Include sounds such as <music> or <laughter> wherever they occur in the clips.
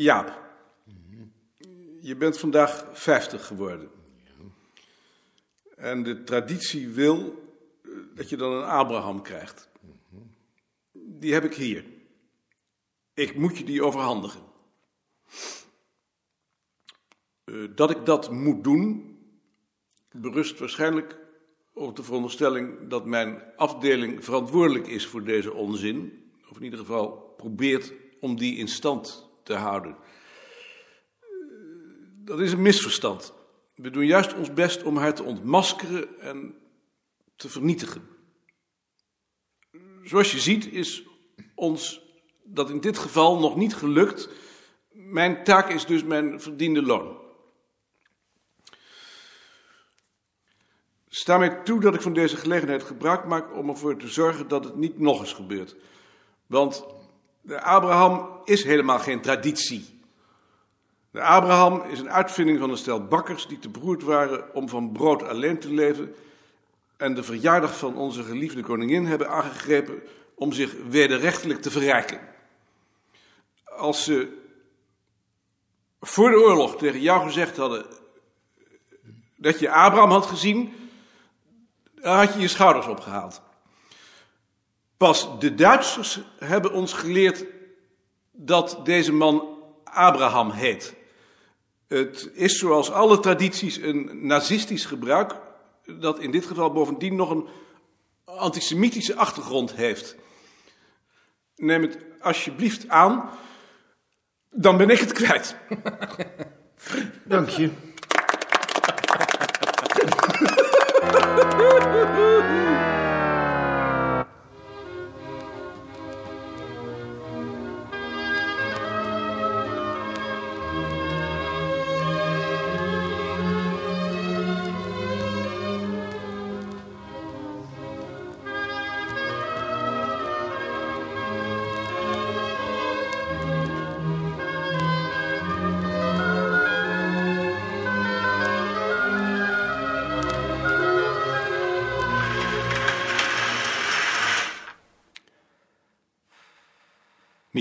Jaap, je bent vandaag 50 geworden. En de traditie wil eh, dat je dan een Abraham krijgt. Die heb ik hier. Ik moet je die overhandigen. Eh, dat ik dat moet doen, berust waarschijnlijk op de veronderstelling dat mijn afdeling verantwoordelijk is voor deze onzin. Of in ieder geval probeert om die in stand te houden. Dat is een misverstand. We doen juist ons best om haar te ontmaskeren en te vernietigen. Zoals je ziet is ons dat in dit geval nog niet gelukt. Mijn taak is dus mijn verdiende loon. Sta mij toe dat ik van deze gelegenheid gebruik maak om ervoor te zorgen dat het niet nog eens gebeurt. Want de Abraham is helemaal geen traditie. De Abraham is een uitvinding van een stel bakkers die te beroerd waren om van brood alleen te leven en de verjaardag van onze geliefde koningin hebben aangegrepen om zich wederrechtelijk te verrijken. Als ze voor de oorlog tegen jou gezegd hadden dat je Abraham had gezien, dan had je je schouders opgehaald. Pas de Duitsers hebben ons geleerd dat deze man Abraham heet. Het is zoals alle tradities een nazistisch gebruik, dat in dit geval bovendien nog een antisemitische achtergrond heeft. Neem het alsjeblieft aan, dan ben ik het kwijt. Dank je.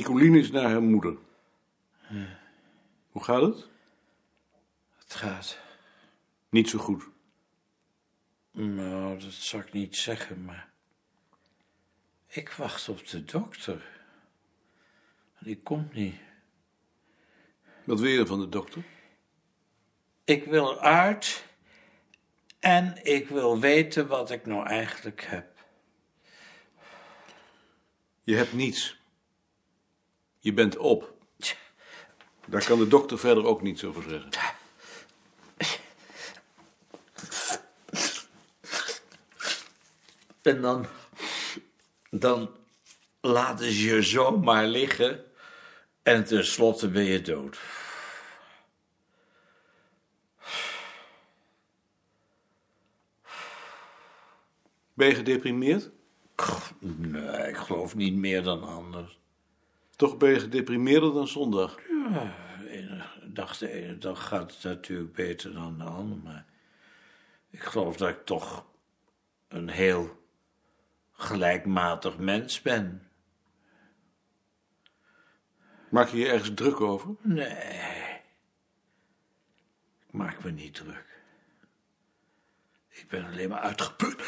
Nicoline is naar haar moeder. Hoe gaat het? Het gaat. Niet zo goed. Nou, dat zou ik niet zeggen, maar... Ik wacht op de dokter. Die komt niet. Wat wil je van de dokter? Ik wil uit en ik wil weten wat ik nou eigenlijk heb. Je hebt niets. Je bent op. Daar kan de dokter verder ook niets over zeggen. En dan, dan laten ze je zomaar liggen en tenslotte ben je dood. Ben je gedeprimeerd? Nee, ik geloof niet meer dan anders. Toch ben je gedeprimeerder dan zondag. Ik dacht, de ene dag gaat het natuurlijk beter dan de andere, maar ik geloof dat ik toch een heel gelijkmatig mens ben. Maak je je ergens druk over? Nee, ik maak me niet druk. Ik ben alleen maar uitgeput.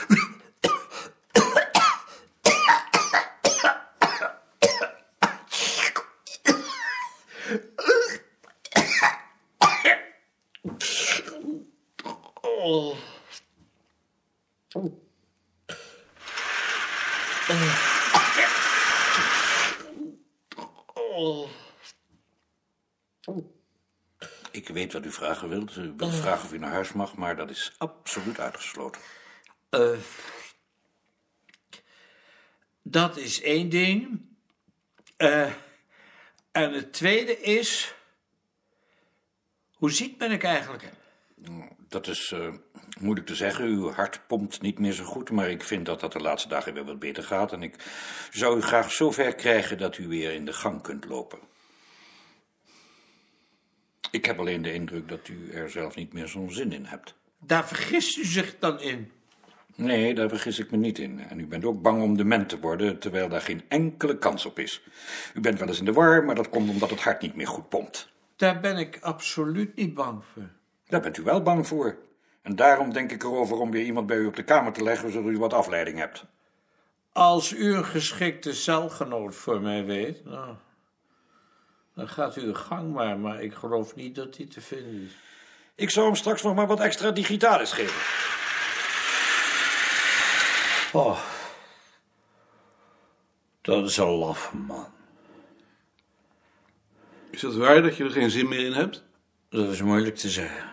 Ik weet wat u vragen wilt. U wilt vragen of u naar huis mag, maar dat is absoluut uitgesloten. Eh, dat is één ding. Eh, en het tweede is. Hoe ziek ben ik eigenlijk? Dat is eh, moeilijk te zeggen. Uw hart pompt niet meer zo goed, maar ik vind dat dat de laatste dagen weer wat beter gaat. En ik zou u graag zover krijgen dat u weer in de gang kunt lopen. Ik heb alleen de indruk dat u er zelf niet meer zo'n zin in hebt. Daar vergist u zich dan in. Nee, daar vergis ik me niet in. En u bent ook bang om dement te worden, terwijl daar geen enkele kans op is. U bent wel eens in de war, maar dat komt omdat het hart niet meer goed pompt. Daar ben ik absoluut niet bang voor. Daar bent u wel bang voor. En daarom denk ik erover om weer iemand bij u op de kamer te leggen, zodat u wat afleiding hebt. Als u een geschikte celgenoot voor mij weet, nou, dan gaat u uw gang maar, maar ik geloof niet dat die te vinden is. Ik zou hem straks nog maar wat extra digitalis geven. Oh, dat is een laffe man. Is het waar dat je er geen zin meer in hebt? Dat is moeilijk te zeggen.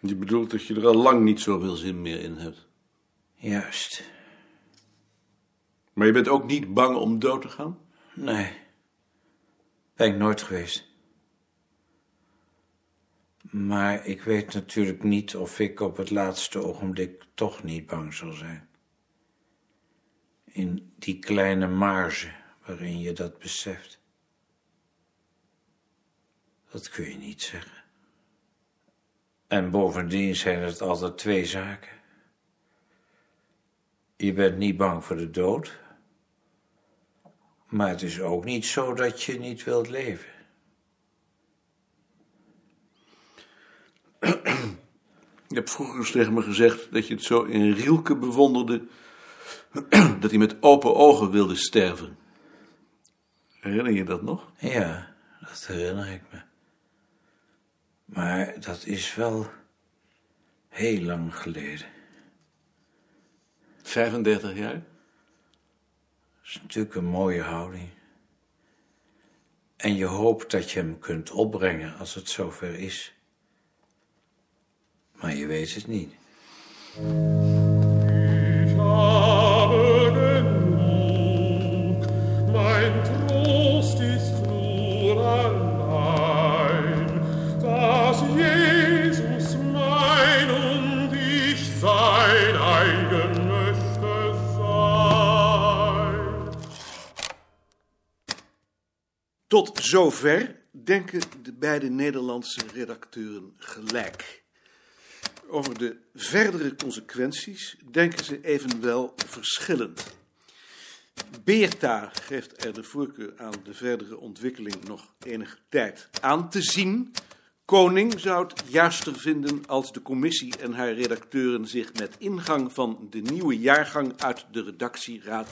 Je bedoelt dat je er al lang niet zoveel zin meer in hebt. Juist. Maar je bent ook niet bang om dood te gaan? Nee, ben ik nooit geweest. Maar ik weet natuurlijk niet of ik op het laatste ogenblik toch niet bang zal zijn. In die kleine marge waarin je dat beseft. Dat kun je niet zeggen. En bovendien zijn het altijd twee zaken. Je bent niet bang voor de dood, maar het is ook niet zo dat je niet wilt leven. Je hebt vroeger eens tegen me gezegd dat je het zo in Rielke bewonderde <clears throat> dat hij met open ogen wilde sterven. Herinner je dat nog? Ja, dat herinner ik me. Maar dat is wel heel lang geleden. 35 jaar? Is natuurlijk een mooie houding. En je hoopt dat je hem kunt opbrengen als het zover is. Maar je weet het niet. Zover denken de beide Nederlandse redacteuren gelijk. Over de verdere consequenties denken ze evenwel verschillend. Beerta geeft er de voorkeur aan de verdere ontwikkeling nog enige tijd aan te zien. Koning zou het juister vinden als de commissie en haar redacteuren zich met ingang van de nieuwe jaargang uit de redactieraad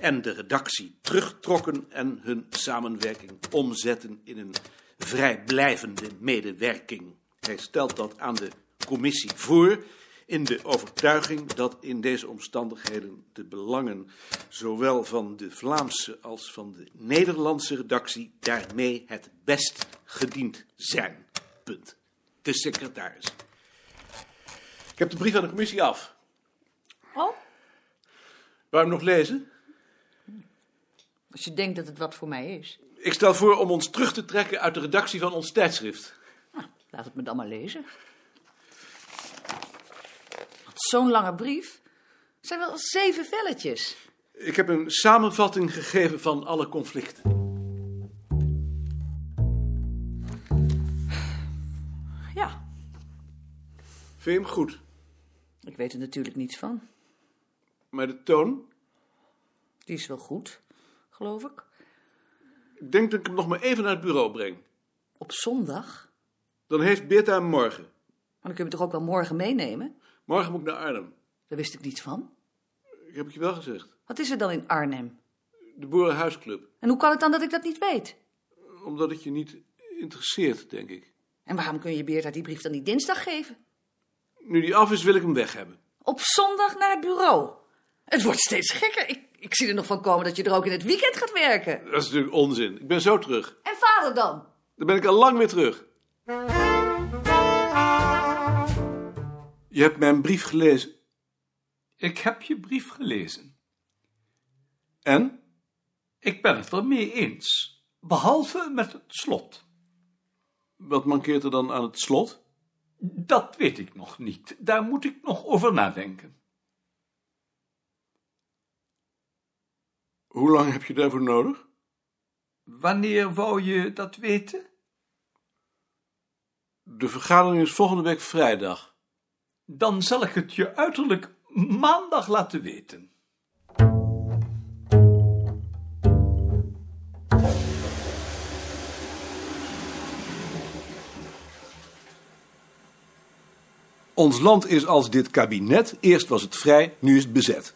en de redactie terugtrokken en hun samenwerking omzetten in een vrijblijvende medewerking. Hij stelt dat aan de commissie voor in de overtuiging dat in deze omstandigheden de belangen zowel van de Vlaamse als van de Nederlandse redactie daarmee het best gediend zijn. Punt. De secretaris. Ik heb de brief aan de commissie af. Oh, Wou je hem nog lezen? als je denkt dat het wat voor mij is. Ik stel voor om ons terug te trekken uit de redactie van ons tijdschrift. Nou, laat het me dan maar lezen. Wat zo'n lange brief. Het zijn wel zeven velletjes. Ik heb een samenvatting gegeven van alle conflicten. Vind je hem goed? ik weet er natuurlijk niets van. Maar de toon? Die is wel goed, geloof ik. Ik denk dat ik hem nog maar even naar het bureau breng. Op zondag. Dan heeft Beerta hem morgen. Maar dan kun je me toch ook wel morgen meenemen? Morgen moet ik naar Arnhem. Daar wist ik niets van. Ik heb het je wel gezegd. Wat is er dan in Arnhem? De Boerenhuisclub. En hoe kan het dan dat ik dat niet weet? Omdat het je niet interesseert, denk ik. En waarom kun je Beerta die brief dan niet dinsdag geven? Nu die af is, wil ik hem weg hebben. Op zondag naar het bureau. Het wordt steeds gekker. Ik, ik zie er nog van komen dat je er ook in het weekend gaat werken. Dat is natuurlijk onzin. Ik ben zo terug. En vader dan? Dan ben ik al lang weer terug. Je hebt mijn brief gelezen. Ik heb je brief gelezen. En? Ik ben het ermee eens, behalve met het slot. Wat mankeert er dan aan het slot? Dat weet ik nog niet. Daar moet ik nog over nadenken. Hoe lang heb je daarvoor nodig? Wanneer wou je dat weten? De vergadering is volgende week vrijdag. Dan zal ik het je uiterlijk maandag laten weten. Ons land is als dit kabinet. Eerst was het vrij, nu is het bezet.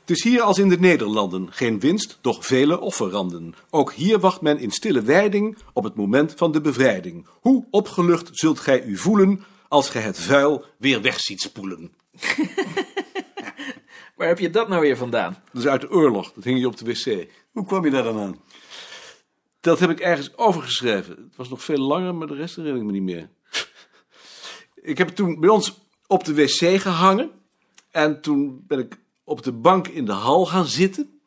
Het is hier als in de Nederlanden geen winst, doch vele offeranden. Ook hier wacht men in stille wijding op het moment van de bevrijding. Hoe opgelucht zult gij u voelen als gij het vuil weer weg ziet spoelen. <laughs> Waar heb je dat nou weer vandaan? Dat is uit de oorlog, dat hing je op de wc. Hoe kwam je daar dan aan? Dat heb ik ergens overgeschreven. Het was nog veel langer, maar de rest herinner ik me niet meer. Ik heb het toen bij ons op de wc gehangen. En toen ben ik op de bank in de hal gaan zitten.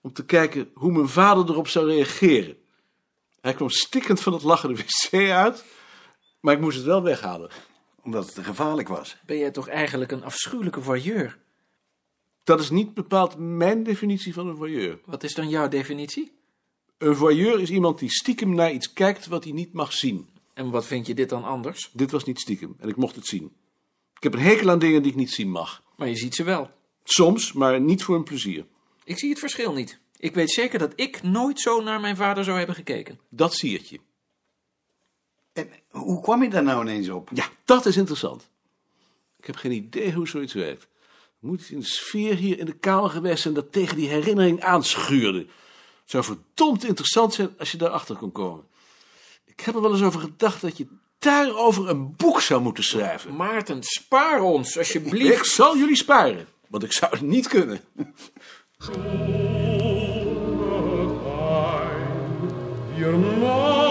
Om te kijken hoe mijn vader erop zou reageren. Hij kwam stikkend van het lachen de wc uit. Maar ik moest het wel weghalen. Omdat het te gevaarlijk was. Ben jij toch eigenlijk een afschuwelijke voyeur? Dat is niet bepaald mijn definitie van een voyeur. Wat is dan jouw definitie? Een voyeur is iemand die stiekem naar iets kijkt wat hij niet mag zien. En wat vind je dit dan anders? Dit was niet stiekem en ik mocht het zien. Ik heb een hekel aan dingen die ik niet zien mag. Maar je ziet ze wel. Soms, maar niet voor een plezier. Ik zie het verschil niet. Ik weet zeker dat ik nooit zo naar mijn vader zou hebben gekeken. Dat siertje. En hoe kwam je daar nou ineens op? Ja, dat is interessant. Ik heb geen idee hoe zoiets werkt. Er moet in de sfeer hier in de kamer geweest zijn dat tegen die herinnering aanschuurde. Het zou verdomd interessant zijn als je daarachter kon komen. Ik heb er wel eens over gedacht dat je daarover een boek zou moeten schrijven. Maarten, spaar ons, alsjeblieft. Ik zal jullie sparen, want ik zou het niet kunnen. Wir matten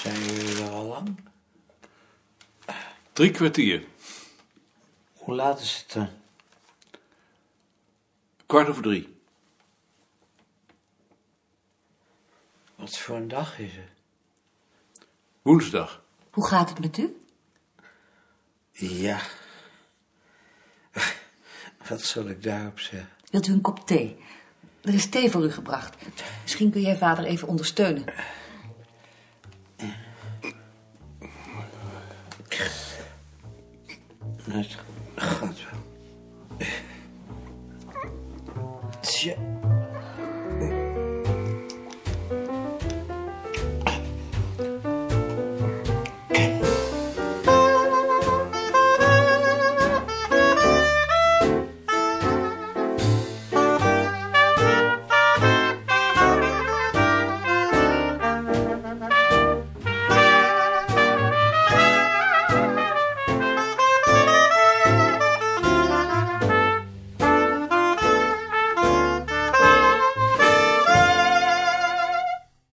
Zijn jullie er al lang? Drie kwartier. Hoe laat is het dan? Kwart over drie. Wat voor een dag is het? Woensdag. Hoe gaat het met u? Ja. <laughs> Wat zal ik daarop zeggen? Wilt u een kop thee? Er is thee voor u gebracht. Misschien kun jij vader even ondersteunen. Het